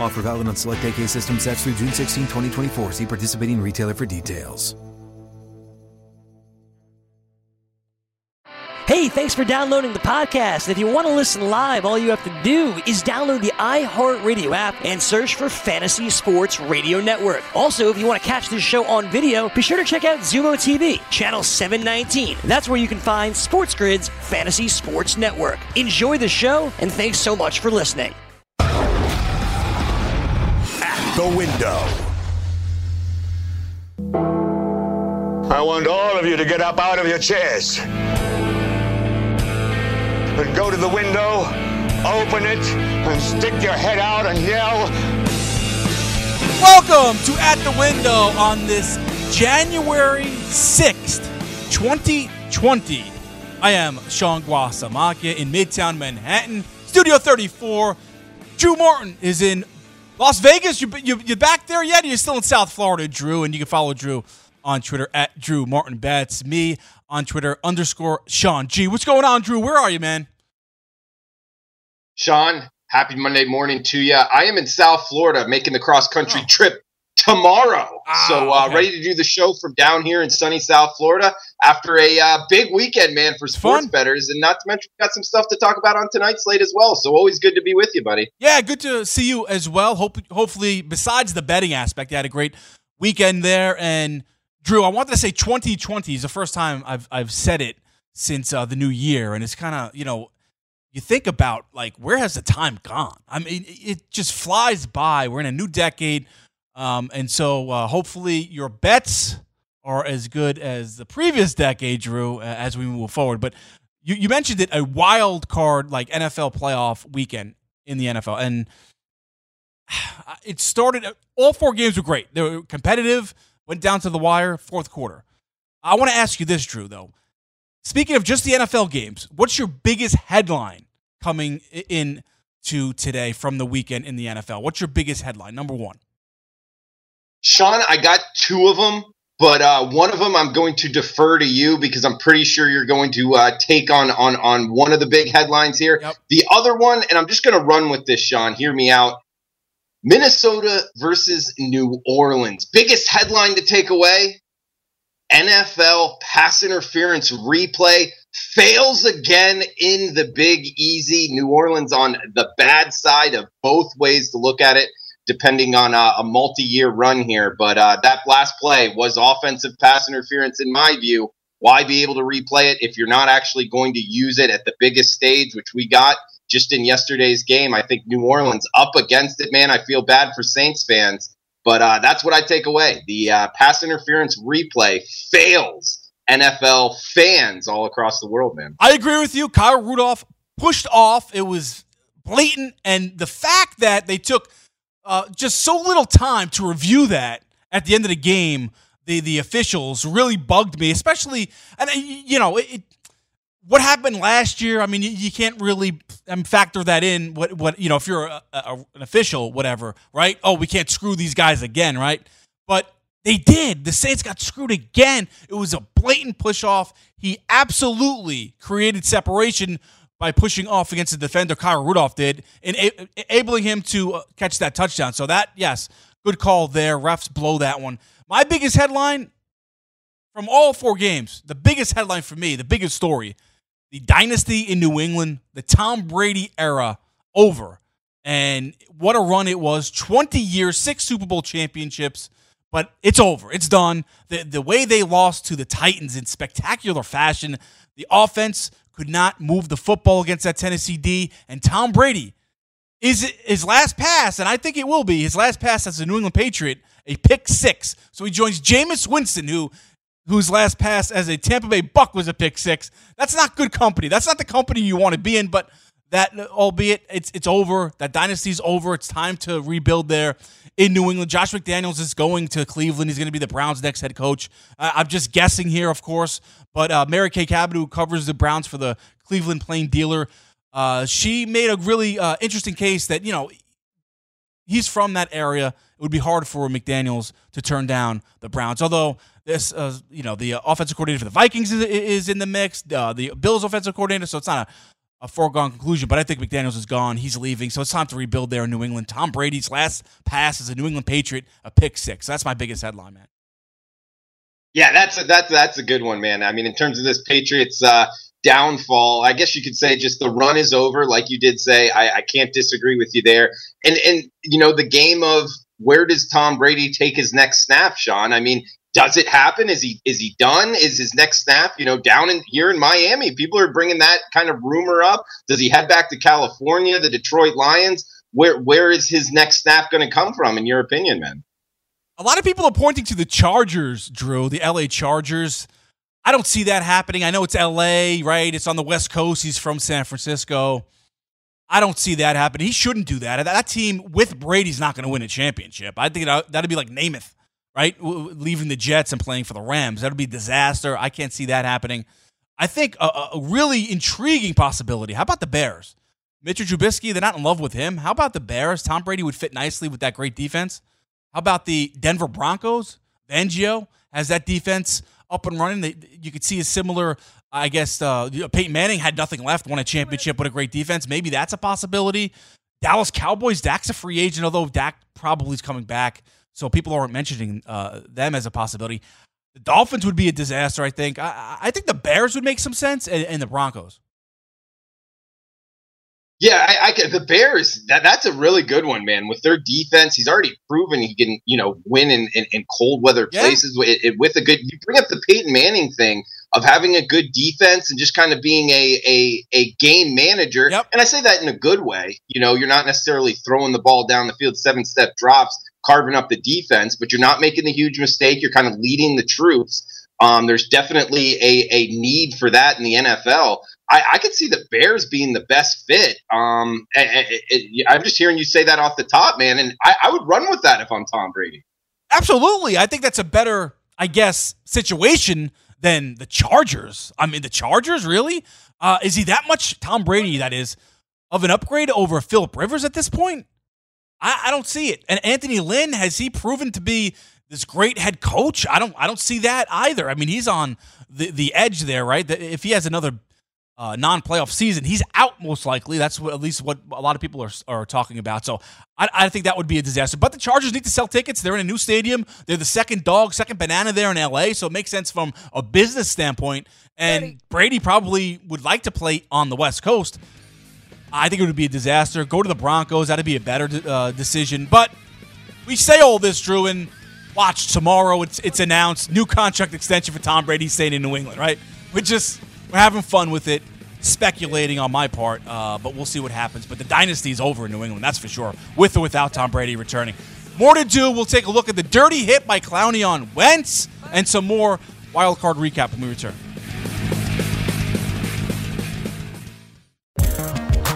Offer valid on select AK system sets through June 16, 2024. See participating retailer for details. Hey, thanks for downloading the podcast. If you want to listen live, all you have to do is download the iHeartRadio app and search for Fantasy Sports Radio Network. Also, if you want to catch this show on video, be sure to check out Xumo TV, channel 719. That's where you can find Sports Grid's Fantasy Sports Network. Enjoy the show, and thanks so much for listening the window. I want all of you to get up out of your chairs and go to the window, open it, and stick your head out and yell. Welcome to At the Window on this January 6th, 2020. I am Sean Guasamakia in Midtown Manhattan, Studio 34. Drew Martin is in Las Vegas, you, you, you back there yet? You're still in South Florida, Drew, and you can follow Drew on Twitter at Drew Martin Betts. Me on Twitter underscore Sean G. What's going on, Drew? Where are you, man? Sean, happy Monday morning to you. I am in South Florida making the cross country oh. trip tomorrow. Ah, so uh, okay. ready to do the show from down here in sunny South Florida after a uh, big weekend, man, for sports Fun. betters, and not to mention got some stuff to talk about on tonight's slate as well. So always good to be with you, buddy. Yeah, good to see you as well. Hope hopefully, besides the betting aspect, you had a great weekend there. And Drew, I wanted to say 2020 is the first time I've I've said it since uh, the new year, and it's kind of you know you think about like where has the time gone? I mean, it just flies by. We're in a new decade. Um, and so uh, hopefully your bets are as good as the previous decade, Drew, uh, as we move forward. But you, you mentioned it a wild card like NFL playoff weekend in the NFL. And it started, all four games were great. They were competitive, went down to the wire, fourth quarter. I want to ask you this, Drew, though. Speaking of just the NFL games, what's your biggest headline coming in to today from the weekend in the NFL? What's your biggest headline? Number one. Sean, I got two of them, but uh, one of them I'm going to defer to you because I'm pretty sure you're going to uh, take on on on one of the big headlines here. Yep. The other one, and I'm just going to run with this, Sean. Hear me out. Minnesota versus New Orleans. Biggest headline to take away NFL pass interference replay fails again in the Big Easy. New Orleans on the bad side of both ways to look at it depending on a, a multi-year run here. But uh, that last play was offensive pass interference in my view. Why be able to replay it if you're not actually going to use it at the biggest stage, which we got just in yesterday's game? I think New Orleans up against it, man. I feel bad for Saints fans, but uh, that's what I take away. The uh, pass interference replay fails NFL fans all across the world, man. I agree with you. Kyle Rudolph pushed off. It was blatant, and the fact that they took – uh, just so little time to review that at the end of the game. The the officials really bugged me, especially and uh, you know it, what happened last year. I mean, you, you can't really um, factor that in. What what you know if you're a, a, an official, whatever, right? Oh, we can't screw these guys again, right? but they did. The Saints got screwed again. It was a blatant push off. He absolutely created separation by pushing off against the defender Kyle Rudolph did, enabling him to uh, catch that touchdown. So that, yes, good call there. Refs blow that one. My biggest headline from all four games, the biggest headline for me, the biggest story, the dynasty in New England, the Tom Brady era over. And what a run it was 20 years, six Super Bowl championships, but it's over. It's done. The, the way they lost to the Titans in spectacular fashion, the offense could not move the football against that Tennessee D. And Tom Brady is his last pass, and I think it will be his last pass as a New England Patriot, a pick six. So he joins Jameis Winston, who whose last pass as a Tampa Bay Buck was a pick six. That's not good company. That's not the company you want to be in, but that albeit it's it's over. That dynasty's over. It's time to rebuild there in New England. Josh McDaniels is going to Cleveland. He's going to be the Browns' next head coach. Uh, I'm just guessing here, of course, but uh, Mary Kay Cabot, who covers the Browns for the Cleveland Plain Dealer, uh, she made a really uh, interesting case that you know he's from that area. It would be hard for McDaniels to turn down the Browns, although this, uh, you know, the offensive coordinator for the Vikings is, is in the mix. Uh, the Bills offensive coordinator, so it's not a a foregone conclusion, but I think McDaniels is gone. He's leaving, so it's time to rebuild there in New England. Tom Brady's last pass as a New England Patriot, a pick six. That's my biggest headline, man. Yeah, that's a, that's that's a good one, man. I mean, in terms of this Patriots uh, downfall, I guess you could say just the run is over, like you did say. I, I can't disagree with you there. And and you know the game of where does Tom Brady take his next snap, Sean? I mean, does it happen? Is he is he done? Is his next snap, you know, down in here in Miami? People are bringing that kind of rumor up. Does he head back to California, the Detroit Lions? Where where is his next snap going to come from, in your opinion, man? A lot of people are pointing to the Chargers, Drew, the LA Chargers. I don't see that happening. I know it's LA, right? It's on the West Coast. He's from San Francisco. I don't see that happening. He shouldn't do that. That team with Brady's not going to win a championship. I think that'd be like Namath right? Leaving the Jets and playing for the Rams. That would be disaster. I can't see that happening. I think a, a, really intriguing possibility. How about the Bears? Mitchell Trubisky, they're not in love with him. How about the Bears? Tom Brady would fit nicely with that great defense. How about the Denver Broncos? Fangio has that defense up and running. They, you could see a similar, I guess, uh, Peyton Manning had nothing left, won a championship with a great defense. Maybe that's a possibility. Dallas Cowboys, Dak's a free agent, although Dak probably is coming back so people aren't mentioning uh, them as a possibility. The Dolphins would be a disaster, I think. I, I think the Bears would make some sense, and, and the Broncos. Yeah, I, I the Bears. That, that's a really good one, man. With their defense, he's already proven he can, you know, win in, in, in cold weather yeah. places with, with a good. You bring up the Peyton Manning thing of having a good defense and just kind of being a a, a game manager. Yep. And I say that in a good way. You know, you're not necessarily throwing the ball down the field, seven step drops carving up the defense, but you're not making the huge mistake. You're kind of leading the troops. Um, there's definitely a, a need for that in the NFL. I, I could see the Bears being the best fit. Um, I, am just hearing you say that off the top, man, and I, I would run with that if I'm Tom Brady. Absolutely, I think that's a better, I guess, situation than the Chargers. I mean, the Chargers really uh, is he that much Tom Brady? That is of an upgrade over Philip Rivers at this point. I, I don't see it. And Anthony Lynn has he proven to be this great head coach? I don't I don't see that either. I mean, he's on the the edge there, right? If he has another uh, non-playoff season, he's out most likely. That's what, at least what a lot of people are, are talking about. So I, I, think that would be a disaster. But the Chargers need to sell tickets. They're in a new stadium. They're the second dog, second banana there in LA. So it makes sense from a business standpoint. And Brady, Brady probably would like to play on the West Coast. I think it would be a disaster. Go to the Broncos. That'd be a better uh, decision. But we say all this, Drew, and watch tomorrow. It's it's announced new contract extension for Tom Brady staying in New England. Right? We're just we're having fun with it, speculating on my part. Uh, but we'll see what happens. But the dynasty is over in New England. That's for sure, with or without Tom Brady returning. More to do. We'll take a look at the dirty hit by Clowney on Wentz and some more wild card recap when we return.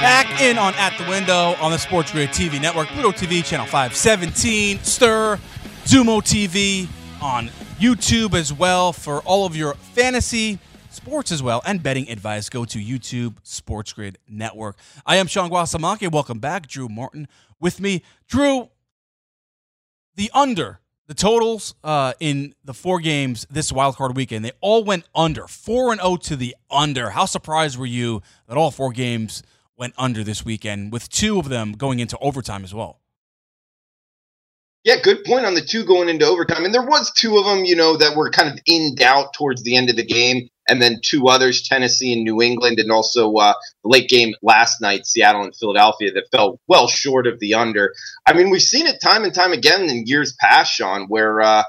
Back in on At the Window on the Sports Grid TV network, Pluto TV, channel 517, STIRR, Xumo TV, on YouTube as well for all of your fantasy, sports as well, and betting advice. Go to YouTube Sports Grid Network. I am Sean Guasamake. Welcome back. Drew Martin with me. Drew, the under, the totals uh, in the four games this wildcard weekend, they all went under. 4 and 0 to the under. How surprised were you that all four games went under this weekend, with two of them going into overtime as well? Yeah, good point on the two going into overtime. And there was two of them, you know, that were kind of in doubt towards the end of the game, and then two others, Tennessee and New England, and also uh, the late game last night, Seattle and Philadelphia, that fell well short of the under. I mean, we've seen it time and time again in years past, Sean, where uh,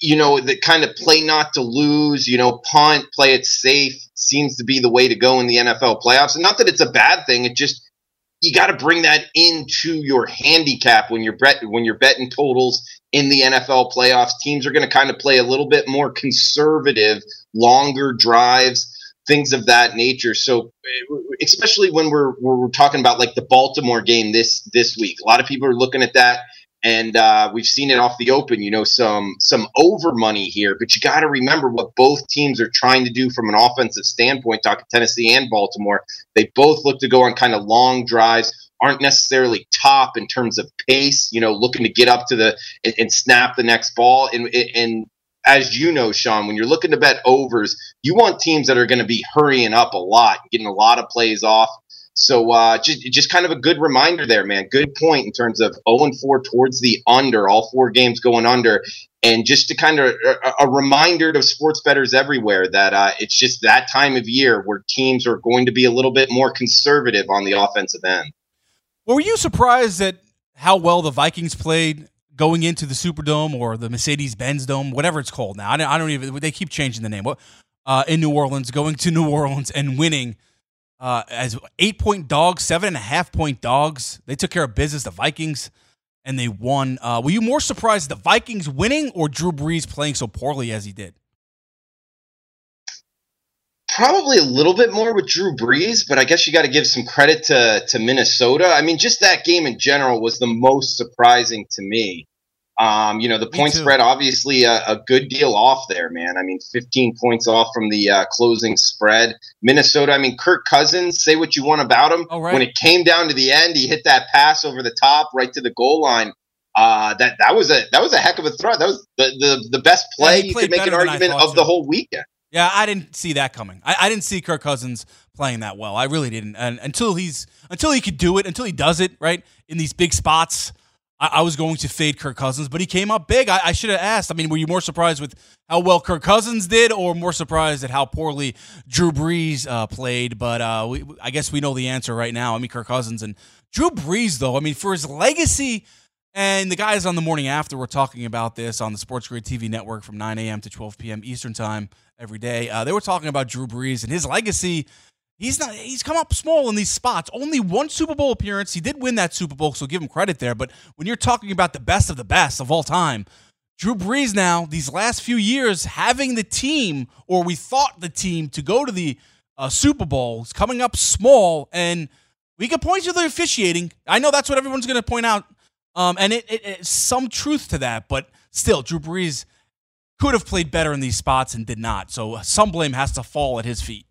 you know the kind of play not to lose, you know, punt, play it safe seems to be the way to go in the NFL playoffs. And not that it's a bad thing, it just you got to bring that into your handicap when you're bet when you're betting totals in the NFL playoffs. Teams are going to kind of play a little bit more conservative, longer drives, things of that nature. So, especially when we're we're talking about like the Baltimore game this this week, a lot of people are looking at that and uh, we've seen it off the open. You know, some some over money here, but you got to remember what both teams are trying to do from an offensive standpoint. Talking Tennessee and Baltimore, they both look to go on kind of long drives. Aren't necessarily top in terms of pace. You know, looking to get up to the and, and snap the next ball. And and as you know, Sean, when you're looking to bet overs, you want teams that are going to be hurrying up a lot, getting a lot of plays off. So uh, just just kind of a good reminder there, man. Good point in terms of 0 and 4 towards the under, all four games going under, and just to kind of a, a reminder to sports bettors everywhere that uh, it's just that time of year where teams are going to be a little bit more conservative on the offensive end. Were you surprised at how well the Vikings played going into the Superdome or the Mercedes Benz Dome, whatever it's called now? I don't, I don't even. They keep changing the name. Uh, in New Orleans, going to New Orleans and winning uh, as eight point dogs, seven and a half point dogs. They took care of business. The Vikings, and they won. Uh, were you more surprised the Vikings winning or Drew Brees playing so poorly as he did? Probably a little bit more with Drew Brees, but I guess you got to give some credit to to Minnesota. I mean, just that game in general was the most surprising to me. Um, you know, the point spread obviously a, a, good deal off there, man. I mean, 15 points off from the uh, closing spread. Minnesota, I mean, Kirk Cousins, say what you want about him. Right. When it came down to the end, he hit that pass over the top right to the goal line. Uh, that that was a that was a heck of a throw. That was the the, the best play. Yeah, you could make an argument of too. the whole weekend. Yeah, I didn't see that coming. I, I, didn't see Kirk Cousins playing that well. I really didn't. And until he's until he could do it, until he does it right in these big spots, I, I was going to fade Kirk Cousins. But he came up big. I, I should have asked. I mean, were you more surprised with how well Kirk Cousins did, or more surprised at how poorly Drew Brees uh, played? But uh, we, I guess we know the answer right now. I mean, Kirk Cousins and Drew Brees, though. I mean, for his legacy. And the guys on the morning after were talking about this on the Sports Grid TV network from 9 a.m. to 12 p.m. Eastern Time every day. Uh, they were talking about Drew Brees and his legacy. He's not. He's come up small in these spots. Only one Super Bowl appearance. He did win that Super Bowl, so give him credit there. But when you're talking about the best of the best of all time, Drew Brees now these last few years having the team, or we thought the team, to go to the uh, Super Bowl is coming up small, and we can point to the officiating. I know that's what everyone's going to point out, um, and it, it, some truth to that. But still, Drew Brees could have played better in these spots and did not. So some blame has to fall at his feet.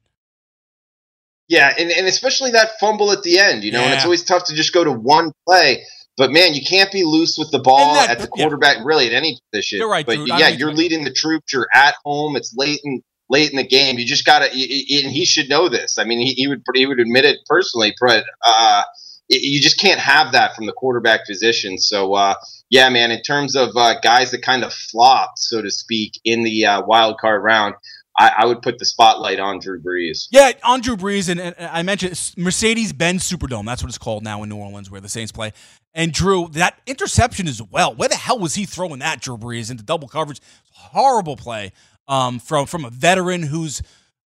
Yeah, and, and especially that fumble at the end, you know, yeah. and it's always tough to just go to one play. But man, you can't be loose with the ball that, at the quarterback, yeah. really at any position. You're right. But dude. yeah, you're leading the troops. You're at home. It's late in late in the game. You just gotta, and he should know this. I mean, he, he would he would admit it personally, but uh, you just can't have that from the quarterback position. So uh, yeah, man, in terms of uh, guys that kind of flopped, so to speak, in the uh, wild card round, I, I, would put the spotlight on Drew Brees. Yeah, on Drew Brees, and, and I mentioned Mercedes Benz Superdome. That's what it's called now in New Orleans, where the Saints play. And Drew, that interception as well. Where the hell was he throwing that, Drew Brees, into double coverage? Horrible play um, from from a veteran who's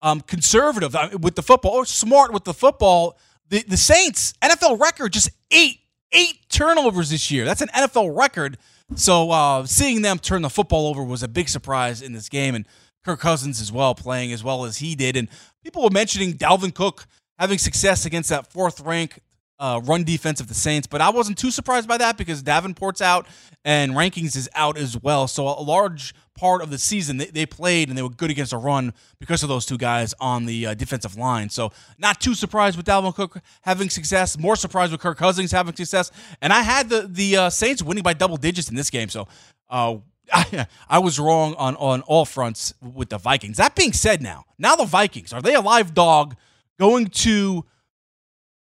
um, conservative with the football or smart with the football. The the Saints NFL record just eight eight turnovers this year. That's an NFL record. So uh, seeing them turn the football over was a big surprise in this game, and Kirk Cousins as well playing as well as he did. And people were mentioning Dalvin Cook having success against that fourth rank uh, run defense of the Saints, but I wasn't too surprised by that because Davenport's out and Rankins is out as well. So a large part of the season they, they played and they were good against a run because of those two guys on the uh, defensive line. So not too surprised with Dalvin Cook having success. More surprised with Kirk Cousins having success. And I had the the uh, Saints winning by double digits in this game. So. I, I was wrong on, on all fronts with the Vikings. That being said, now, now the Vikings, are they a live dog going to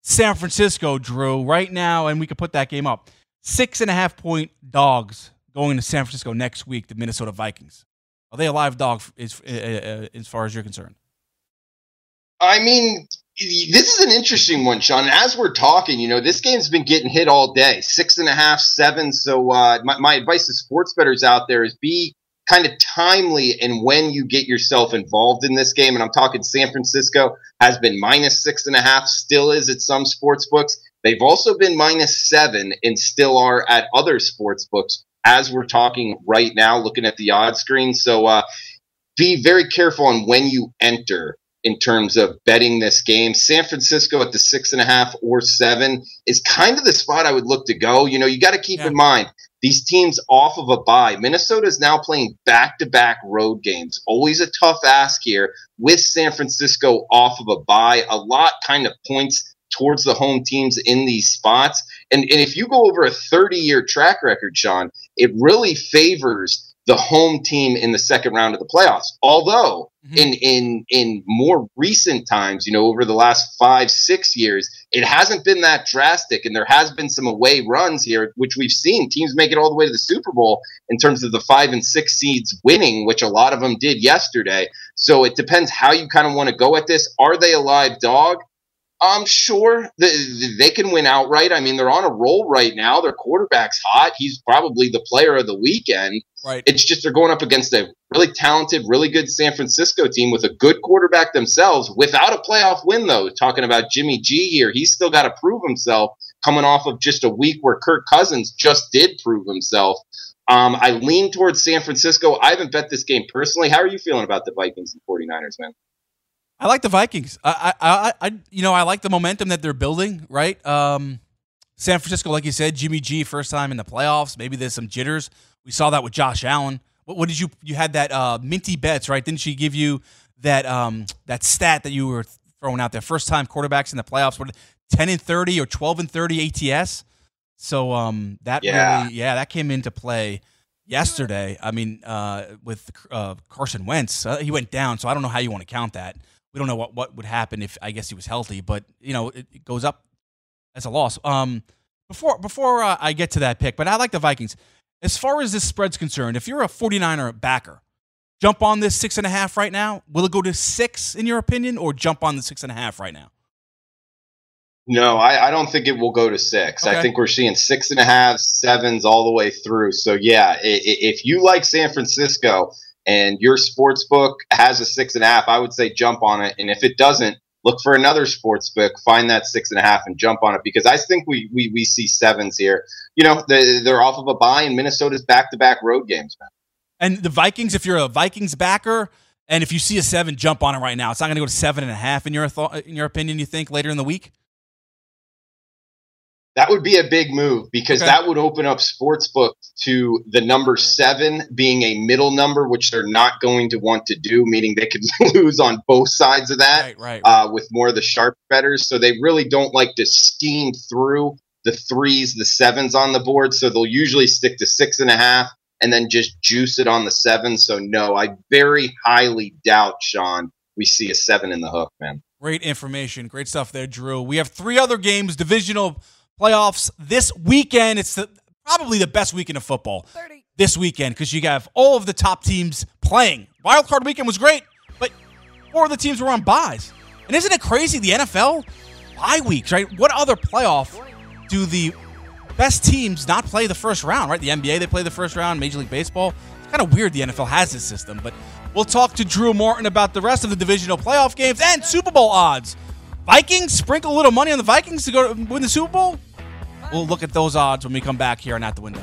San Francisco, Drew, right now, and we could put that game up. Six and a half point dogs going to San Francisco next week, the Minnesota Vikings. Are they a live dog as, uh, uh, as far as you're concerned? I mean, this is an interesting one, Sean. As we're talking, you know, this game's been getting hit all day, six and a half, seven. So uh, my, my advice to sports bettors out there is be kind of timely in when you get yourself involved in this game. And I'm talking San Francisco has been minus six and a half, still is at some sports books. They've also been minus seven and still are at other sports books as we're talking right now, looking at the odds screen. So uh, be very careful on when you enter in terms of betting this game. San Francisco at the six and a half or seven is kind of the spot I would look to go. You know, you got to keep yeah. in mind these teams off of a bye. Minnesota is now playing back to back road games. Always a tough ask here with San Francisco off of a bye. A lot kind of points towards the home teams in these spots. And, and if you go over a 30 year track record, Sean, it really favors the home team in the second round of the playoffs. Although mm-hmm. in in in more recent times, you know, over the last five six years, it hasn't been that drastic, and there has been some away runs here, which we've seen teams make it all the way to the Super Bowl in terms of the five and six seeds winning, which a lot of them did yesterday. So it depends how you kind of want to go at this. Are they a live dog? I'm sure they, they can win outright. I mean, they're on a roll right now. Their quarterback's hot. He's probably the player of the weekend. Right. It's just they're going up against a really talented, really good San Francisco team with a good quarterback themselves without a playoff win, though. Talking about Jimmy G here, he's still got to prove himself coming off of just a week where Kirk Cousins just did prove himself. Um, I lean towards San Francisco. I haven't bet this game personally. How are you feeling about the Vikings and 49ers, man? I like the Vikings. I, I, I, you know, I like the momentum that they're building. Right, um, San Francisco, like you said, Jimmy G, first time in the playoffs. Maybe there's some jitters. We saw that with Josh Allen. What, what did you? You had that uh, minty bets, right? Didn't she give you that um, that stat that you were throwing out there? First time quarterbacks in the playoffs. What, ten and thirty or twelve and thirty ATS. So um, that yeah. really, yeah, that came into play yesterday. I mean, uh, with uh, Carson Wentz, uh, he went down, so I don't know how you want to count that we don't know what, what would happen if I guess he was healthy, but you know it, it goes up as a loss. Um, before before uh, I get to that pick, but I like the Vikings. As far as this spread's concerned, if you're a 49er backer, jump on this six and a half right now. Will it go to six in your opinion, or jump on the six and a half right now? No, I, I don't think it will go to six. Okay. I think we're seeing six and a half, sevens all the way through. So yeah, if you like San Francisco and your sports book has a six and a half, I would say jump on it. And if it doesn't, look for another sports book, find that six and a half, and jump on it because I think we we, we see sevens here. You know, they, they're off of a buy, and Minnesota's back to back road games. And the Vikings, if you're a Vikings backer, and if you see a seven, jump on it right now. It's not going to go to seven and a half in your th- in your opinion. You think later in the week? That would be a big move because okay. that would open up sportsbook to the number seven being a middle number, which they're not going to want to do, meaning they could lose on both sides of that right, right, right. Uh, with more of the sharp betters. So they really don't like to steam through the threes, the sevens on the board. So they'll usually stick to six and a half and then just juice it on the seven. So no, I very highly doubt, Sean, we see a seven in the hook, man. Great information. Great stuff there, Drew. We have three other games, divisional playoffs this weekend. It's the, probably the best weekend of football 30. this weekend because you have all of the top teams playing. Wild card weekend was great, but four of the teams were on buys. And isn't it crazy? The NFL bye weeks, right? What other playoff do the best teams not play the first round, right? The NBA they play the first round, Major League Baseball. It's kind of weird the NFL has this system, but we'll talk to Drew Martin about the rest of the divisional playoff games and Super Bowl odds. Vikings sprinkle a little money on the Vikings to go to win the Super Bowl. We'll look at those odds when we come back here and at the window.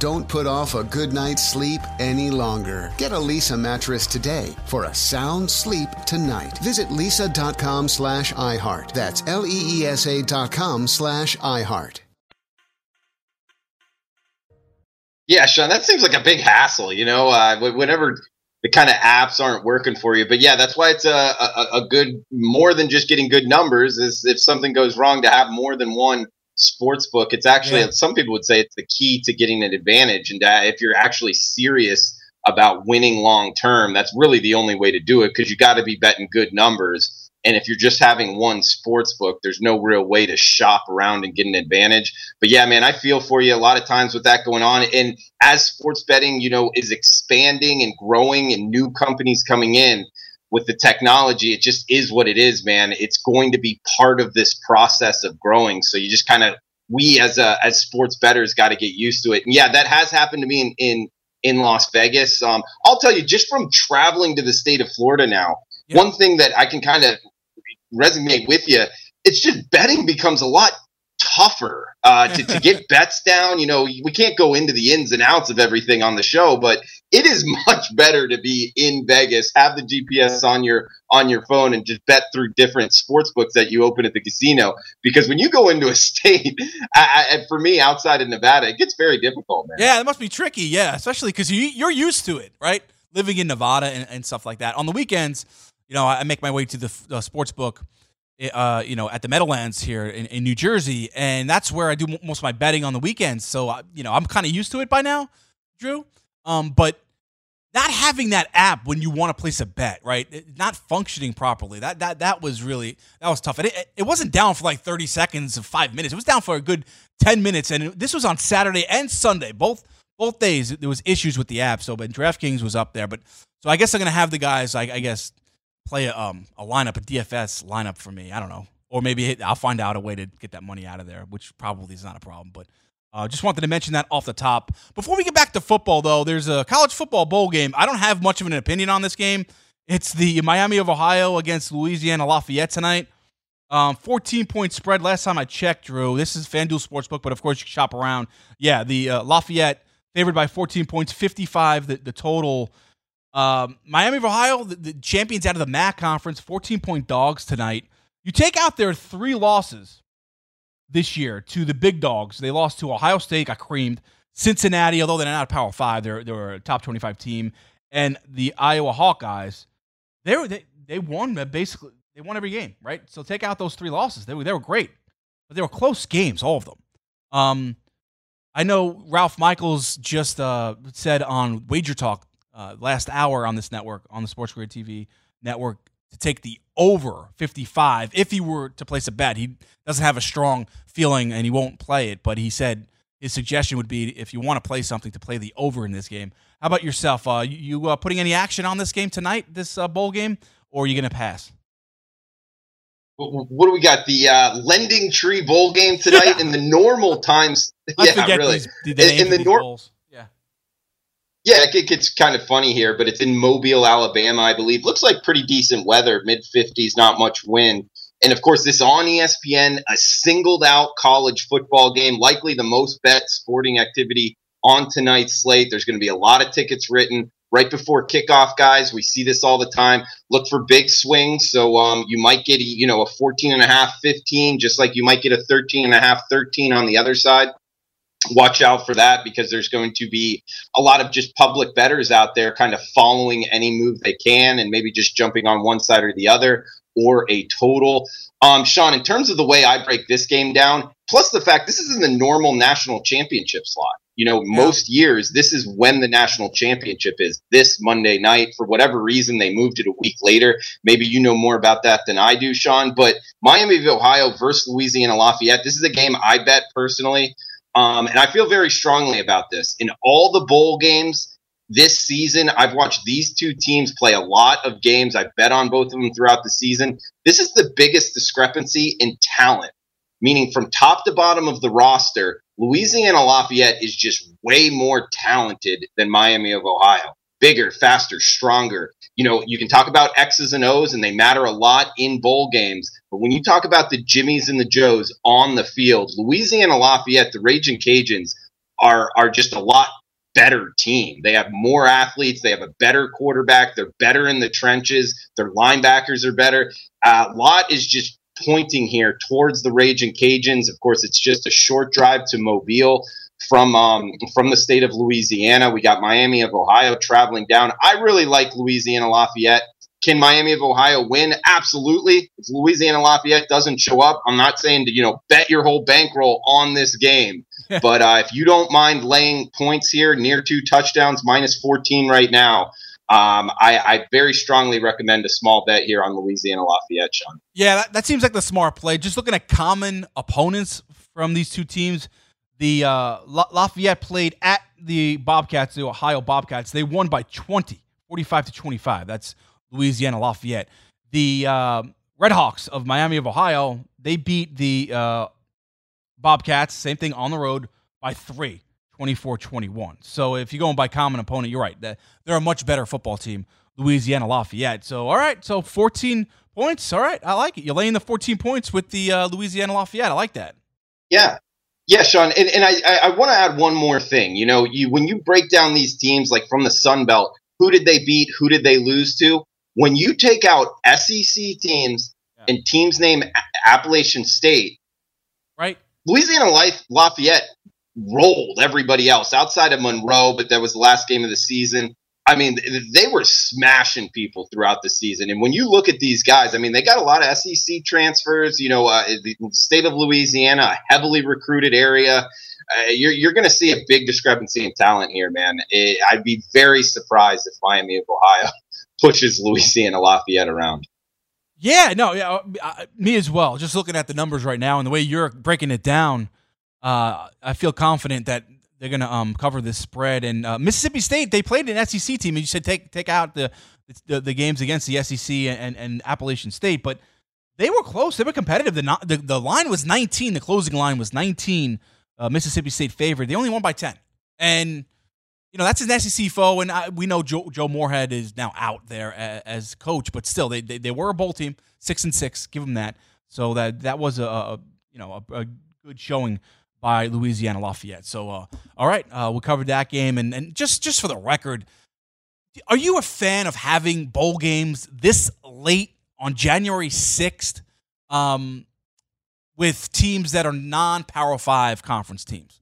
Don't put off a good night's sleep any longer. Get a Leesa mattress today for a sound sleep tonight. Visit leesa.com slash iHeart. That's L-E-E-S-A dot com slash iHeart. Yeah, Sean, that seems like a big hassle, you know, uh, whenever the kind of apps aren't working for you. But yeah, that's why it's a, a, a, good, more than just getting good numbers, is if something goes wrong to have more than one sports book. It's actually, yeah. some people would say it's the key to getting an advantage. And if you're actually serious about winning long term, that's really the only way to do it because you got to be betting good numbers. And if you're just having one sports book, there's no real way to shop around and get an advantage. But yeah, man, I feel for you a lot of times with that going on. And as sports betting, you know, is expanding and growing and new companies coming in with the technology, it just is what it is, man. It's going to be part of this process of growing. So you just kind of we as a as sports bettors got to get used to it. And yeah, that has happened to me in in in Las Vegas. Um, I'll tell you, just from traveling to the state of Florida now, one thing that I can kind of resonate with you. It's just betting becomes a lot tougher uh, to, to get bets down. You know, we can't go into the ins and outs of everything on the show, but it is much better to be in Vegas, have the GPS on your on your phone, and just bet through different sports books that you open at the casino. Because when you go into a state, I, I, for me, outside of Nevada, it gets very difficult, man. Yeah, it must be tricky. Yeah, especially because you, you're used to it, right? Living in Nevada and, and stuff like that. On the weekends you know, I make my way to the uh, sports book, uh, you know, at the Meadowlands here in, in, New Jersey, and that's where I do most of my betting on the weekends. So, uh, you know, I'm kind of used to it by now, Drew. Um, but not having that app when you want to place a bet, right? It, not functioning properly. That that that was really that was tough. And it, it wasn't down for like 30 seconds of five minutes. It was down for a good 10 minutes, and this was on Saturday and Sunday, both both days. There was issues with the app. So, but DraftKings was up there, but so I guess I'm gonna have the guys, I, I guess, play a, um, a lineup, a DFS lineup for me. I don't know. Or maybe I'll find out a way to get that money out of there, which probably is not a problem. But uh, just wanted to mention that off the top. Before we get back to football, though, there's a college football bowl game. I don't have much of an opinion on this game. It's the Miami of Ohio against Louisiana Lafayette tonight. Um, 14 point spread last time I checked, Drew. This is FanDuel Sportsbook, but of course you can shop around. Yeah, the uh, Lafayette favored by 14 points, 55 the, the total. Um, Miami of Ohio, the, the, champions out of the MAC conference, 14 point dogs tonight. You take out their three losses this year to the big dogs. They lost to Ohio State, got creamed. Cincinnati, although they're not a Power Five, they're they're a top 25 team, and the Iowa Hawkeyes. They were they they won basically they won every game, right? So take out those three losses. They were they were great, but they were close games, all of them. Um, I know Ralph Michaels just uh, said on Wager Talk uh, last hour on this network, on the Sports Grid TV network, to take the over 55 if he were to place a bet. He doesn't have a strong feeling and he won't play it, but he said his suggestion would be if you want to play something to play the over in this game. How about yourself? Uh, you, uh, putting any action on this game tonight, this uh, bowl game, or are you going to pass? What do we got? The uh, Lending Tree Bowl game tonight in the normal times. Yeah, really. These, the in, in the normal yeah, it gets kind of funny here, but it's in Mobile, Alabama, I believe. Looks like pretty decent weather, mid 50s, not much wind. And of course, this on ESPN, a singled out college football game, likely the most bet sporting activity on tonight's slate. There's going to be a lot of tickets written right before kickoff, guys. We see this all the time. Look for big swings. So um, you might get, you know, a 14 and a half, 15, just like you might get a 13 and a half, 13 on the other side watch out for that because there's going to be a lot of just public bettors out there kind of following any move they can and maybe just jumping on one side or the other or a total. Um, Sean, in terms of the way I break this game down, plus the fact this is in the normal national championship slot. You know, yeah. most years, this is when the national championship is this Monday night. For whatever reason, they moved it a week later. Maybe you know more about that than I do, Sean. But Miami of Ohio versus Louisiana Lafayette, this is a game I bet personally. Um, and I feel very strongly about this. In all the bowl games this season, I've watched these two teams play a lot of games. I bet on both of them throughout the season. This is the biggest discrepancy in talent, meaning from top to bottom of the roster. Louisiana Lafayette is just way more talented than Miami of Ohio. Bigger, faster, stronger. You know, you can talk about X's and O's and they matter a lot in bowl games. But when you talk about the Jimmies and the Joes on the field, Louisiana Lafayette, the Raging Cajuns, are are just a lot better team. They have more athletes. They have a better quarterback. They're better in the trenches. Their linebackers are better. Uh, lot is just pointing here towards the Raging Cajuns. Of course, it's just a short drive to Mobile from um, from the state of Louisiana. We got Miami of Ohio traveling down. I really like Louisiana Lafayette. Can Miami of Ohio win? Absolutely. If Louisiana Lafayette doesn't show up, I'm not saying to you know bet your whole bankroll on this game. but uh, if you don't mind laying points here, near two touchdowns, minus 14 right now, um, I, I, very strongly recommend a small bet here on Louisiana Lafayette, Sean. Yeah, that, that, seems like the smart play. Just looking at common opponents from these two teams, the uh, Lafayette played at the Bobcats, the Ohio Bobcats. They won by 20, 45 to 25. That's Louisiana Lafayette. The uh, Redhawks of Miami of Ohio, they beat the uh, Bobcats, same thing on the road by three, 24 21. So if you're going by common opponent, you're right. They're a much better football team, Louisiana Lafayette. So, all right. So 14 points. All right. I like it. You're laying the 14 points with the uh, Louisiana Lafayette. I like that. Yeah. Yeah, Sean, and, and I, I, I want to add one more thing. You know, you when you break down these teams like from the Sun Belt, who did they beat? Who did they lose to? When you take out SEC teams yeah. and teams named Appalachian State, right? Louisiana Life Lafayette rolled everybody else outside of Monroe, but that was the last game of the season. I mean, they were smashing people throughout the season. And when you look at these guys, I mean, they got a lot of SEC transfers. You know, uh, the state of Louisiana, a heavily recruited area. Uh, you're you're going to see a big discrepancy in talent here, man. It, I'd be very surprised if Miami of Ohio pushes Louisiana Lafayette around. Yeah, no, yeah, uh, me as well. Just looking at the numbers right now and the way you're breaking it down, uh, I feel confident that they're going to um, cover this spread. And uh, Mississippi State, they played an SEC team, and you said take take out the the, the games against the SEC and, and Appalachian State, but they were close. They were competitive. The the, the line was 19. The closing line was 19. Uh, Mississippi State favored. They only won by 10, and you know that's an SEC foe, and I, we know Joe, Joe Moorhead is now out there as, as coach, but still, they, they, they were a bowl team, six and six. Give them that. So that that was a, a you know a, a, good showing by Louisiana Lafayette. So uh, all right, uh, we covered that game, and and just just for the record, are you a fan of having bowl games this late on January sixth, um, with teams that are non Power Five conference teams?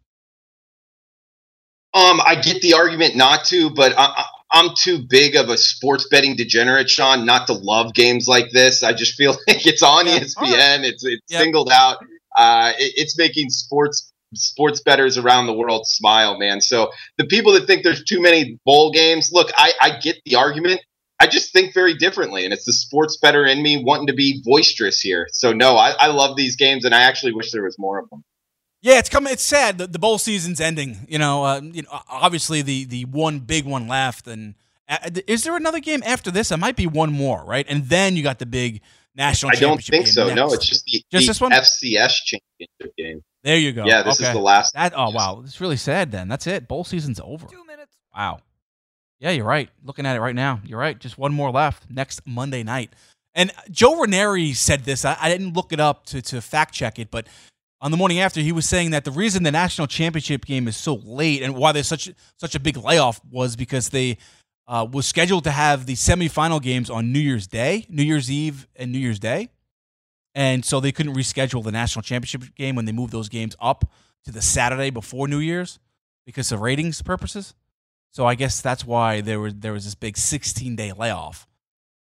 Um, I get the argument not to, but I, am too big of a sports betting degenerate, Sean, not to love games like this. I just feel like it's on. ESPN. Right. It's it's yep. singled out. Uh, it, it's making sports sports betters around the world smile, man. So the people that think there's too many bowl games, look, I, I get the argument. I just think very differently, and it's the sports better in me wanting to be boisterous here. So no, I, I love these games, and I actually wish there was more of them. Yeah, it's coming. It's sad. The, the bowl season's ending. You know, uh, you know, obviously the the one big one left, and uh, is there another game after this? There might be one more, right? And then you got the big national. I don't think so. Next. No, it's just the, just the this one? FCS championship game. There you go. Yeah, this okay. is the last. That, oh wow, it's really sad. Then that's it. Bowl season's over. Two minutes. Wow. Yeah, you're right. Looking at it right now, you're right. Just one more left next Monday night. And Joe Ranieri said this. I, I didn't look it up to to fact check it, but on the morning after, he was saying that the reason the national championship game is so late and why there's such such a big layoff was because they uh, was scheduled to have the semifinal games on New Year's Day, New Year's Eve, and New Year's Day, and so they couldn't reschedule the national championship game when they moved those games up to the Saturday before New Year's because of ratings purposes. So I guess that's why there was there was this big 16 day layoff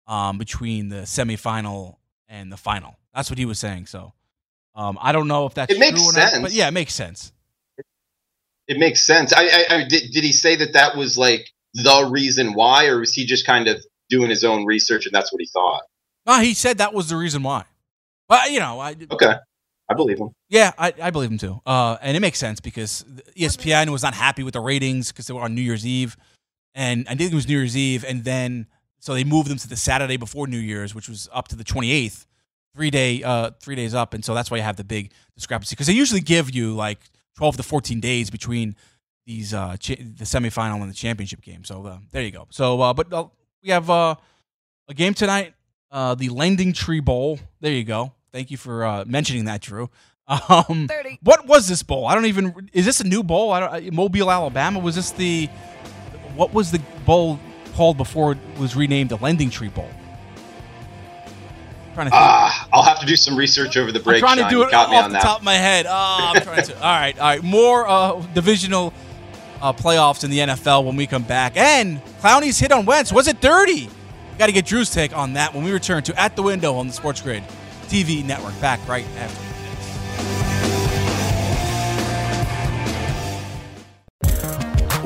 um, between the semifinal and the final. That's what he was saying. So um, I don't know if that's it makes sense, not, but yeah, it makes sense. It, makes sense. I, I, I did, did he say that that was like the reason why, or was he just kind of doing his own research and that's what he thought? No, he said that was the reason why. Well, you know, I okay. I believe him. Yeah, I, I believe him too. Uh, and it makes sense because ESPN was not happy with the ratings because they were on New Year's Eve, and I think it was New Year's Eve, and then so they moved them to the Saturday before New Year's, which was up to the 28th three day uh three days up and so that's why you have the big discrepancy because they usually give you like 12 to 14 days between these uh, cha- the semifinal and the championship game. So uh, there you go. So, uh, but uh, we have uh, a game tonight, uh, the Lending Tree Bowl. There you go. Thank you for uh, mentioning that, Drew. Um, what was this bowl? I don't even. Is this a new bowl? I don't. uh, Mobile, Alabama. Was this the? What was the bowl called before it was renamed the Lending Tree Bowl? trying to think. Ah, I'll have to do some research over the I'm break. trying Sean. to do it off the that. top of my head. Oh, I'm trying to. All right, all right. More uh, divisional uh, playoffs in the NFL when we come back. And Clowney's hit on Wentz. Was it dirty? Got to get Drew's take on that when we return to At the Window on the Sports Grid TV network. Back right after.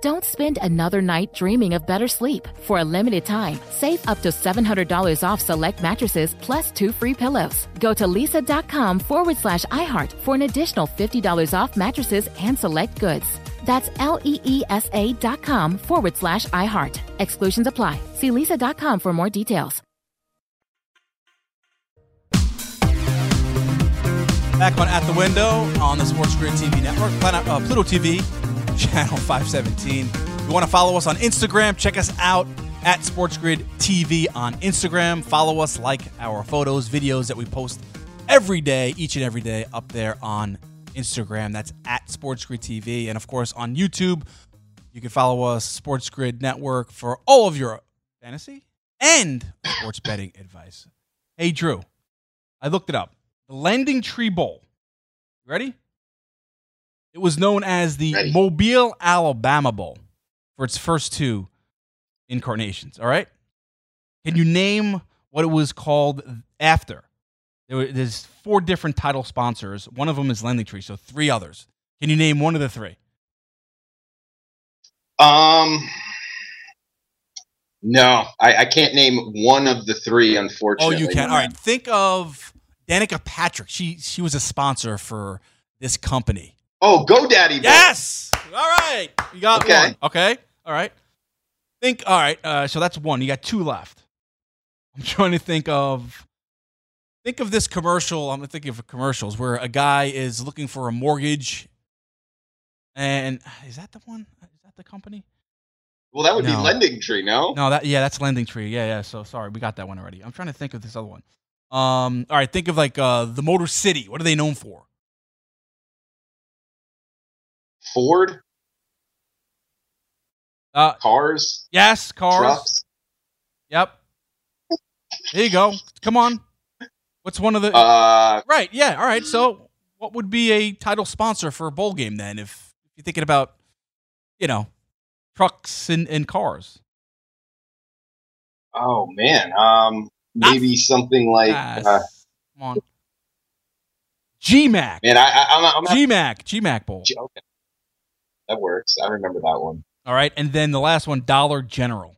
Don't spend another night dreaming of better sleep. For a limited time, save up to $700 off select mattresses plus two free pillows. Go to leesa.com forward slash iHeart for an additional $50 off mattresses and select goods. That's L E E S A dot com forward slash iHeart. Exclusions apply. See leesa.com for more details. Back on At the Window on the Sports Grid TV network, Planet, uh, Pluto TV, channel 517. If you want to follow us on Instagram, check us out at Sports Grid TV on Instagram. Follow us, like our photos, videos that we post every day, each and every day up there on Instagram. That's at Sports Grid TV. And of course, on YouTube, you can follow us, Sports Grid Network, for all of your fantasy and sports betting advice. Hey, Drew, I looked it up. The Lending Tree Bowl. Ready? It was known as the Ready. Mobile, Alabama Bowl for its first two incarnations. All right. Can you name what it was called after? There were, there's four different title sponsors. One of them is Lending Tree, so three others. Can you name one of the three? Um, no, I, I can't name one of the three. unfortunately. Oh, you can. All right. Think of Danica Patrick. She she was a sponsor for this company. Oh, GoDaddy. Yes. All right. You got Okay. one. Okay. All right. Think. All right. Uh, so that's one. You got two left. I'm trying to think of. Think of this commercial. I'm thinking of commercials where a guy is looking for a mortgage. And is that the one? Is that the company? Well, that would be No. Lending Tree, no? No, that yeah, that's Lending Tree. Yeah, yeah. So sorry, we got that one already. I'm trying to think of this other one. Um, all right, think of like uh the Motor City. What are they known for? Ford Uh, cars, yes, cars. trucks. Yep. There you go. Come on. What's one of the Uh, right? Yeah. All right. So, what would be a title sponsor for a bowl game then? If, you're thinking about, you know, trucks and, and cars. oh man, um, maybe something like Ah, uh, Come on. GMAC. man. I, I I'm, I'm GMAC. GMAC Bowl. That works. I remember that one. All right. And then the last one, Dollar General.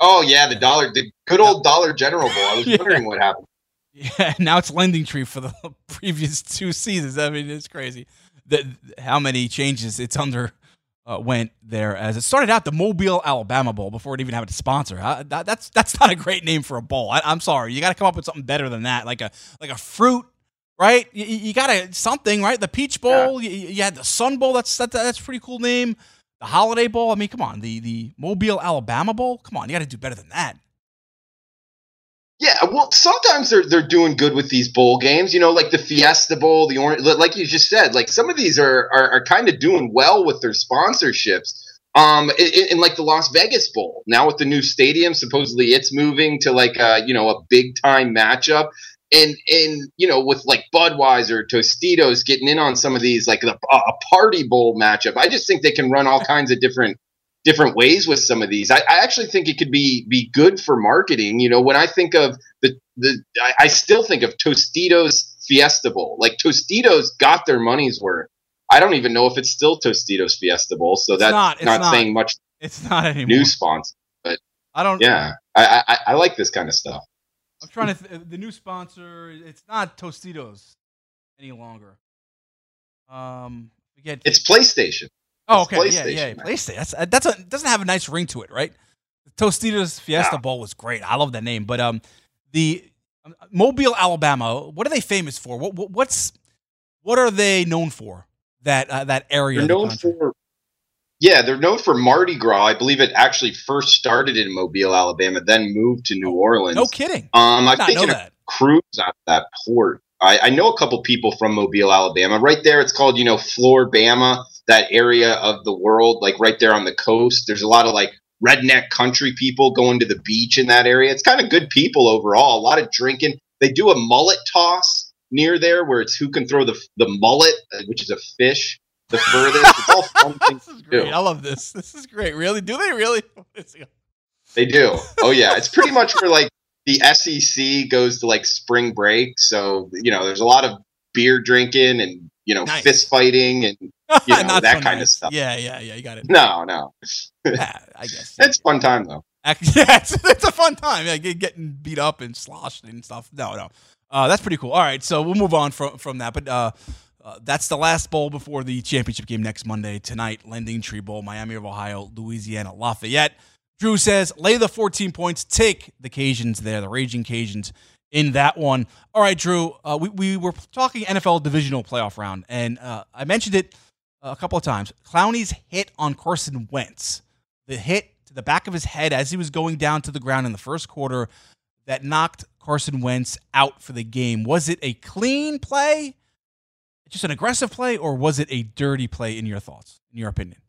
Oh yeah, the dollar, the good old Dollar General Bowl. I was Yeah. wondering what happened. Yeah, now it's Lending Tree for the previous two seasons. I mean, it's crazy. The, how many changes it's under uh, went there as it started out the Mobile, Alabama Bowl before it even had a sponsor. Uh, that, that's that's not a great name for a bowl. I, I'm sorry, you got to come up with something better than that, like a like a fruit, right? You, you got to something, right? The Peach Bowl, you, you had the Sun Bowl. That's that, that's a pretty cool name. The Holiday Bowl. I mean, come on, the the Mobile, Alabama Bowl. Come on, you got to do better than that. Yeah, well, sometimes they're they're doing good with these bowl games. You know, like the Fiesta Bowl, the Orange, like you just said, like some of these are are, are kind of doing well with their sponsorships. Um, in, in like the Las Vegas Bowl now with the new stadium, supposedly it's moving to like a you know a big time matchup. And and you know with like Budweiser, Tostitos getting in on some of these like a, a party bowl matchup. I just think they can run all kinds of different different ways with some of these. I, I actually think it could be be good for marketing. You know, when I think of the the, I, I still think of Tostitos Fiesta Bowl. Like Tostitos got their money's worth. I don't even know if it's still Tostitos Fiesta Bowl, so It's that's not, it's not, not. saying much It's not anymore. new sponsor. But I don't. yeah, I, I I like this kind of stuff. I'm trying to. Th- the new sponsor. It's not Tostitos any longer. Um, forget. It's PlayStation. oh, it's okay. Yeah, yeah. PlayStation. PlayStation. That's uh, that's a doesn't have a nice ring to it, right? The Tostitos Fiesta No. Bowl was great. I love that name, but um, the um, Mobile, Alabama. What are they famous for? What, what what's what are they known for? That uh, that area. They're of the for yeah, they're known for Mardi Gras. I believe it actually first started in Mobile, Alabama, then moved to New Orleans. No kidding. Um, I've Not know a cruise out that port. I, I know a couple people from Mobile, Alabama. Right there, it's called you know Flora-Bama, that area of the world, like right there on the coast. There's a lot of like redneck country people going to the beach in that area. It's kind of good people overall. A lot of drinking. They do a mullet toss near there, where it's who can throw the the mullet, uh, which is a fish, the furthest. It's all fun things This is to do. great. I love this. This is great. Really? Do they really? They do. Oh yeah, it's pretty much where like the SEC goes to like spring break. So you know, there's a lot of beer drinking and you know Nice. fist fighting and you know that so kind of stuff. Yeah, yeah, yeah. You got it. No, no, Yeah, I guess. it's fun time though. Yeah, it's, it's a fun time. Yeah, getting beat up and sloshed and stuff. No, no, uh, that's pretty cool. All right, so we'll move on from from that. But uh, uh, that's the last bowl before the championship game next Monday tonight. Lending Tree Bowl, Miami of Ohio, Louisiana, Lafayette. Drew says lay the 14 points, take the Cajuns there, the Raging Cajuns in that one. All right, Drew. Uh, we we were talking NFL divisional playoff round, and uh, I mentioned it a couple of times. Clowney's hit on Carson Wentz, the hit to the back of his head as he was going down to the ground in the first quarter, that knocked Carson Wentz out for the game. Was it a clean play, just an aggressive play, or was it a dirty play? In your thoughts, in your opinion?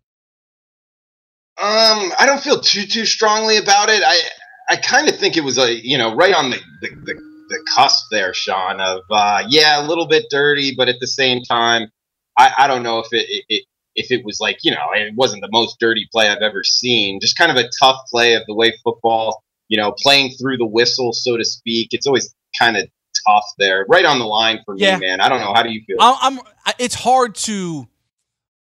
Um, I don't feel too too strongly about it. I I kind of think it was a you know right on the the, the, the cusp there, Sean. Of uh, yeah, a little bit dirty, but at the same time, I, I don't know if it, it, it if it was like you know it wasn't the most dirty play I've ever seen. Just kind of a tough play of the way football, you know, playing through the whistle, so to speak. It's always kind of tough there, right on the line for Yeah. me, man. I don't know. How do you feel? I'm, I'm. It's hard to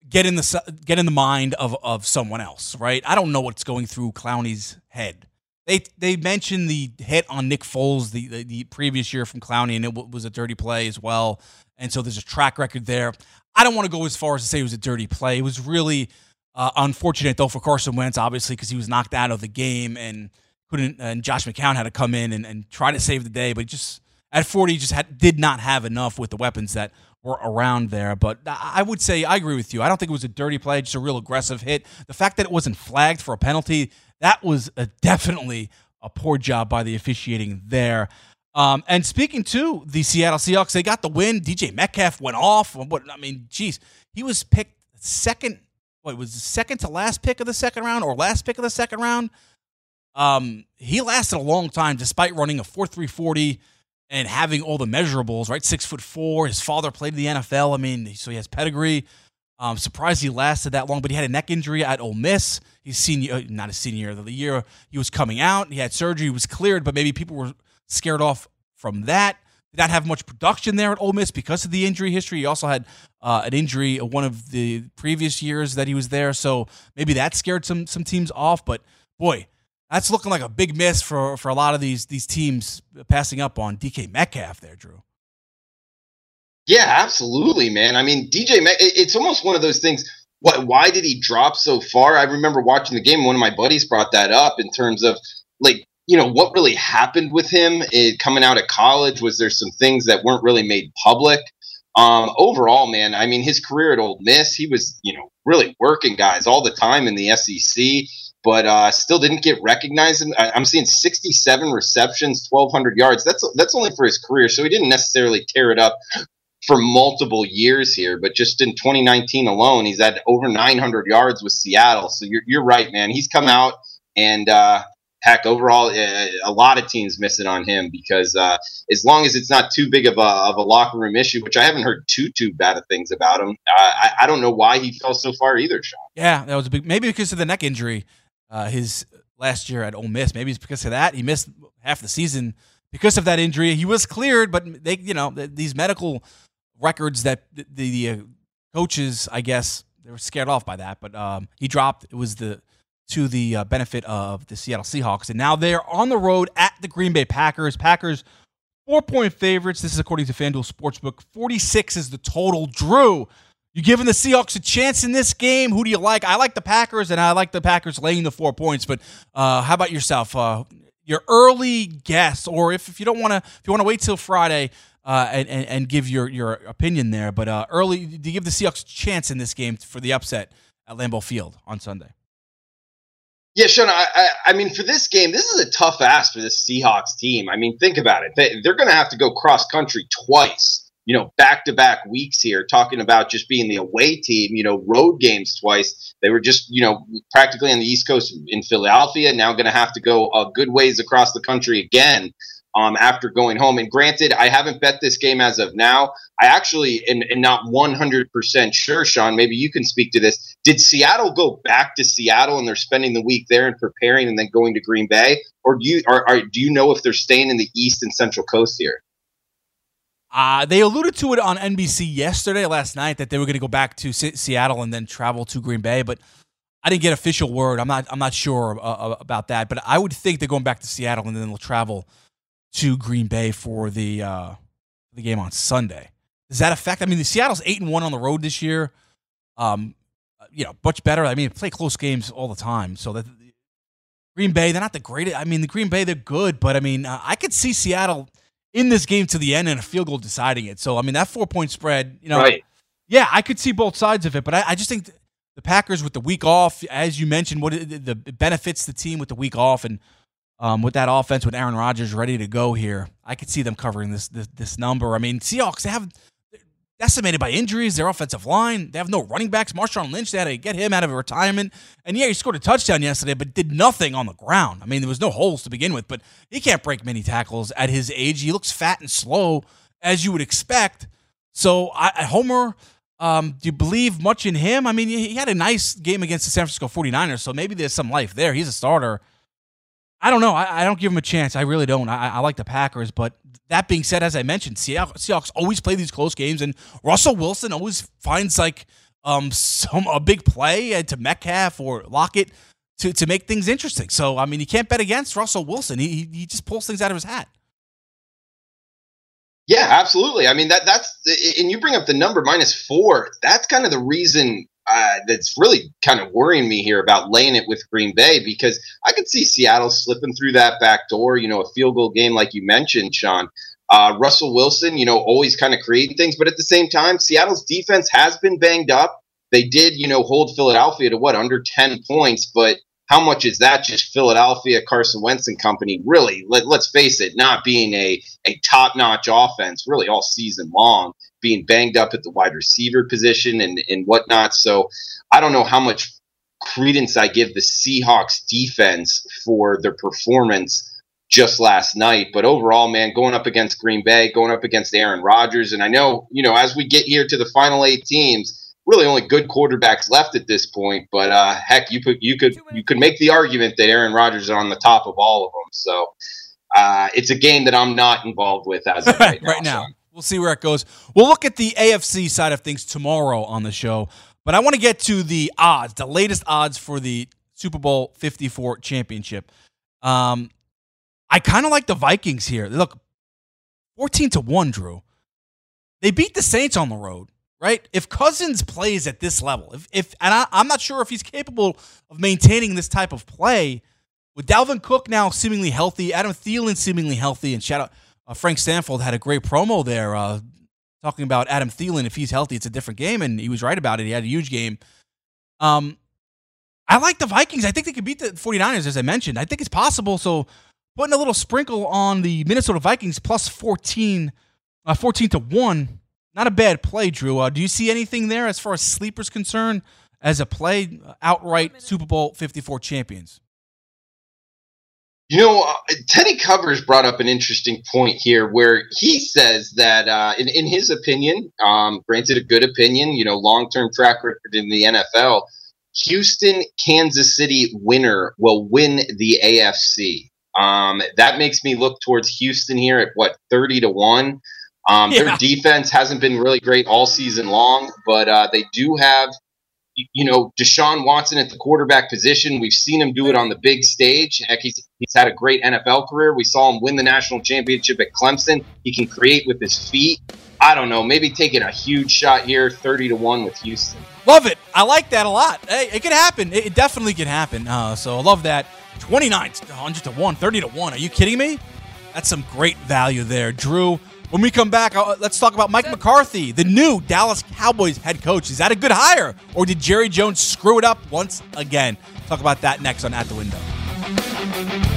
get in the get in the mind of of someone else, right? I don't know what's going through Clowney's head. They they mentioned the hit on Nick Foles the the, the previous year from Clowney, and it w- was a dirty play as well. And so there's a track record there. I don't want to go as far as to say it was a dirty play. It was really uh, unfortunate though for Carson Wentz, obviously, because he was knocked out of the game and couldn't. And Josh McCown had to come in and, and try to save the day, but just at 40, just had did not have enough with the weapons that were around there. But I would say I agree with you. I don't think it was a dirty play, just a real aggressive hit. The fact that it wasn't flagged for a penalty, that was a, definitely a poor job by the officiating there. Um, and speaking to the Seattle Seahawks, they got the win. DJ Metcalf went off. What I mean, geez, he was picked second. What was the second to last pick of the second round or last pick of the second round? Um, he lasted a long time despite running a 4.340 and having all the measurables, right? Six foot four. His father played in the NFL. I mean, so he has pedigree. Um, surprised he lasted that long, but he had a neck injury at Ole Miss. He's senior, uh, not a senior of the year. He was coming out. He had surgery. He was cleared, but maybe people were scared off from that. Did not have much production there at Ole Miss because of the injury history. He also had uh, an injury one of the previous years that he was there, so maybe that scared some some teams off. But boy, that's looking like a big miss for for a lot of these these teams passing up on DK Metcalf there, Drew. Yeah, absolutely, man. I mean, DJ, it's almost one of those things. What? Why did he drop so far? I remember watching the game. One of my buddies brought that up in terms of like you know what really happened with him it, coming out of college. Was there some things that weren't really made public? Um, overall, man, I mean, his career at Ole Miss, he was you know really working guys all the time in the SEC but uh, still didn't get recognized. I'm seeing 67 receptions, 1,200 yards. That's that's only for his career, so he didn't necessarily tear it up for multiple years here, but just in 2019 alone, he's at over 900 yards with Seattle. So you're, you're right, man. He's come out and uh, heck, overall, uh, a lot of teams miss it on him because uh, as long as it's not too big of a, of a locker room issue, which I haven't heard too too bad of things about him, uh, I, I don't know why he fell so far either, Sean. Yeah, that was big maybe because of the neck injury. Uh, his last year at Ole Miss, maybe it's because of that he missed half the season because of that injury. He was cleared, but they, you know, these medical records that the, the uh, coaches, I guess, they were scared off by that. But um, he dropped. It was the to the uh, benefit of the Seattle Seahawks, and now they're on the road at the Green Bay Packers. Packers four point favorites. This is according to FanDuel Sportsbook. Forty six is the total. Drew. You giving the Seahawks a chance in this game? Who do you like? I like the Packers, and I like the Packers laying the four points. But uh, how about yourself? Uh, your early guess, or if, if you don't want to, if you want to wait till Friday, uh, and, and, and give your your opinion there. But uh, early, do you give the Seahawks a chance in this game for the upset at Lambeau Field on Sunday? Yeah, Sean. I, I, I mean, for this game, this is a tough ask for this Seahawks team. I mean, think about it. They, they're going to have to go cross country twice. You know, back to back weeks here, talking about just being the away team. You know, road games twice. They were just, you know, practically on the East Coast in Philadelphia. Now going to have to go a good ways across the country again um, after going home. And granted, I haven't bet this game as of now. I actually am, am not 100% sure, Sean. Maybe you can speak to this. Did Seattle go back to Seattle and they're spending the week there and preparing and then going to Green Bay? Or do you, are, are, do you know if they're staying in the East and Central Coast here? Uh, they alluded to it on NBC yesterday, last night, that they were going to go back to Seattle and then travel to Green Bay, but I didn't get official word. I'm not. I'm not sure uh, about that, but I would think they're going back to Seattle and then they'll travel to Green Bay for the uh, the game on Sunday. Does that affect? I mean, the Seattle's eight and one on the road this year. Um, you know, much better. I mean, play close games all the time. So that Green Bay, they're not the greatest. I mean, the Green Bay, they're good, but I mean, uh, I could see Seattle in this game to the end and a field goal deciding it. So I mean, that four point spread, you know, right. yeah, I could see both sides of it, but I, I just think the Packers with the week off, as you mentioned, what the benefits the team with the week off and um, with that offense with Aaron Rodgers ready to go here, I could see them covering this this, this number. I mean, Seahawks they have decimated by injuries. Their offensive line, they have no running backs. Marshawn Lynch, they had to get him out of retirement. And yeah, he scored a touchdown yesterday, but did nothing on the ground. I mean, there was no holes to begin with, but he can't break many tackles at his age. He looks fat and slow, as you would expect. So, I, Homer, um, do you believe much in him? I mean, he had a nice game against the San Francisco 49ers, so maybe there's some life there. He's a starter. I don't know. I, I, don't give them a chance. I really don't. I, I, like the Packers, but that being said, as I mentioned, Seahawks, Seahawks always play these close games, and Russell Wilson always finds like um some a big play to Metcalf or Lockett to to make things interesting. So I mean, you can't bet against Russell Wilson. He he just pulls things out of his hat. Yeah, absolutely. I mean that that's and you bring up the number minus four. That's kind of the reason uh, that's really kind of worrying me here about laying it with Green Bay because I could see Seattle slipping through that back door. You know, a field goal game like you mentioned, Sean. Uh, Russell Wilson, you know, always kind of creating things, but at the same time, Seattle's defense has been banged up. They did, you know, hold Philadelphia to what under ten points, but how much is that just Philadelphia, Carson Wentz and company? Really, let, us face it, not being a, a top notch offense really all season long being banged up at the wide receiver position and, and whatnot. So I don't know how much credence I give the Seahawks defense for their performance just last night. But overall, man, going up against Green Bay, going up against Aaron Rodgers, and I know, you know, as we get here to the final eight teams, really only good quarterbacks left at this point. But uh, heck, you could you could you could make the argument that Aaron Rodgers is on the top of all of them. So uh, it's a game that I'm not involved with as of right now. right now. We'll see where it goes. We'll look at the AFC side of things tomorrow on the show. But I want to get to the odds, the latest odds for the Super Bowl 54 championship. Um, I kind of like the Vikings here. Look, 14 to 1, Drew. They beat the Saints on the road, right? If Cousins plays at this level, if, if and I, I'm not sure if he's capable of maintaining this type of play, with Dalvin Cook now seemingly healthy, Adam Thielen seemingly healthy, and shout out uh, Frank Stanfield had a great promo there uh, talking about Adam Thielen. If he's healthy, it's a different game, and he was right about it. He had a huge game. Um, I like the Vikings. I think they could beat the 49ers, as I mentioned. I think it's possible. So putting a little sprinkle on the Minnesota Vikings plus 14, uh, 14 to 1. Not a bad play, Drew. Uh, do you see anything there as far as sleepers concerned as a play outright Super Bowl 54 champions? You know, uh, Teddy Covers brought up an interesting point here where he says that, uh, in, in his opinion, um, granted a good opinion, you know, long term track record in the NFL, Houston, Kansas City winner will win the AFC. Um, that makes me look towards Houston here at what, 30 to 1. Um, yeah. Their defense hasn't been really great all season long, but uh, they do have you know, Deshaun Watson at the quarterback position. We've seen him do it on the big stage. Heck, he's, he's had a great NFL career. We saw him win the national championship at Clemson. He can create with his feet. I don't know. Maybe taking a huge shot here, 30 to 1 with Houston. Love it. I like that a lot. Hey, it could happen. It definitely could happen. Uh, so I love that. 29 100 to 1, 30 to 1. Are you kidding me? That's some great value there. Drew, when we come back, let's talk about Mike McCarthy, the new Dallas Cowboys head coach. Is that a good hire, or did Jerry Jones screw it up once again? Talk about that next on At the Window.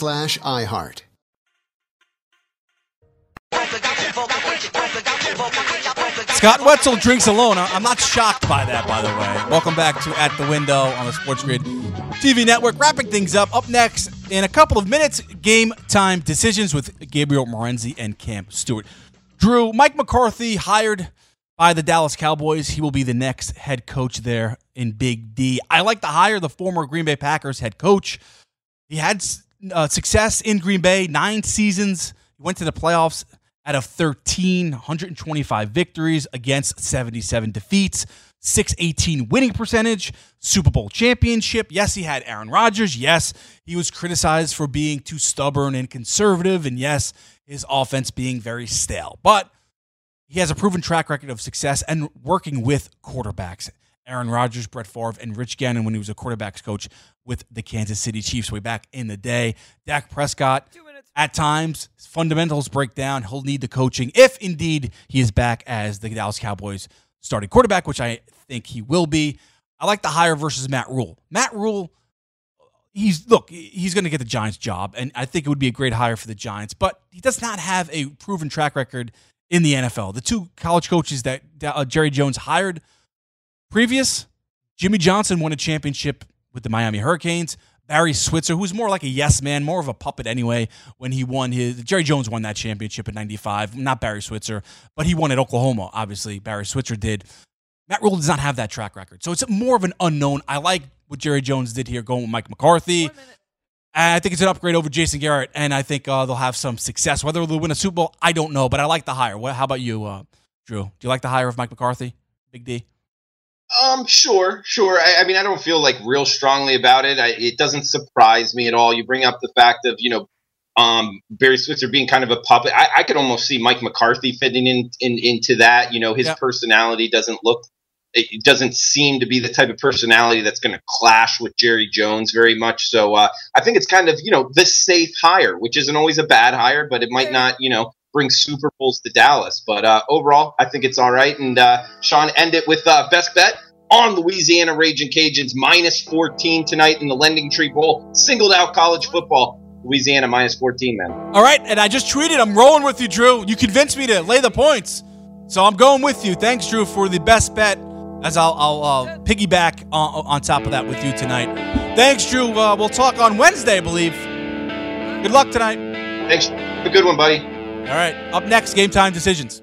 slash iHeart. Scott Wetzel drinks alone. I'm not shocked by that, by the way. Welcome back to At the Window on the Sports Grid TV network. Wrapping things up. Up next, in a couple of minutes, game time decisions with Gabriel Morency and Cam Stewart. Drew, Mike McCarthy hired by the Dallas Cowboys. He will be the next head coach there in Big D. I like to hire the former Green Bay Packers head coach. He had uh, success in Green Bay, nine seasons. Went to the playoffs out of 13, 125 victories against 77 defeats, 618 winning percentage, Super Bowl championship. Yes, he had Aaron Rodgers. Yes, he was criticized for being too stubborn and conservative. And yes, his offense being very stale. But he has a proven track record of success and working with quarterbacks. Aaron Rodgers, Brett Favre, and Rich Gannon when he was a quarterbacks coach with the Kansas City Chiefs way back in the day. Dak Prescott, at times, fundamentals break down. He'll need the coaching if indeed he is back as the Dallas Cowboys starting quarterback, which I think he will be. I like the hire versus Matt Rhule. Matt Rhule, he's look, he's going to get the Giants job, and I think it would be a great hire for the Giants, but he does not have a proven track record in the NFL. The two college coaches that uh, Jerry Jones hired previous, Jimmy Johnson won a championship with the Miami Hurricanes. Barry Switzer, who's more like a yes man, more of a puppet anyway, when he won his. Jerry Jones won that championship in 95, not Barry Switzer, but he won at Oklahoma, obviously. Barry Switzer did. Matt Rhule does not have that track record. So it's more of an unknown. I like what Jerry Jones did here going with Mike McCarthy. I think it's an upgrade over Jason Garrett, and I think uh, they'll have some success. Whether they'll win a Super Bowl, I don't know, but I like the hire. What, How about you, uh, Drew? Do you like the hire of Mike McCarthy? Big D? Um, sure, sure. I, I, mean, I don't feel like real strongly about it. I, it doesn't surprise me at all. You bring up the fact of you know, um, Barry Switzer being kind of a puppet. I, I could almost see Mike McCarthy fitting in, in into that. You know, his yeah. personality doesn't look. It doesn't seem to be the type of personality that's going to clash with Jerry Jones very much. So uh, I think it's kind of you know the safe hire, which isn't always a bad hire, but it might not you know bring Super Bowls to Dallas. But uh, overall, I think it's all right. And uh, Sean, end it with uh, best bet on Louisiana Raging Cajuns minus 14 tonight in the Lending Tree Bowl. Singled out college football. Louisiana minus 14, man. All right, and I just tweeted. I'm rolling with you, Drew. You convinced me to lay the points, so I'm going with you. Thanks, Drew, for the best bet. As I'll, I'll uh, piggyback on, on, top of that with you tonight. Thanks, Drew. Uh, we'll talk on Wednesday, I believe. Good luck tonight. Thanks. Have a good one, buddy. All right. Up next, game time decisions.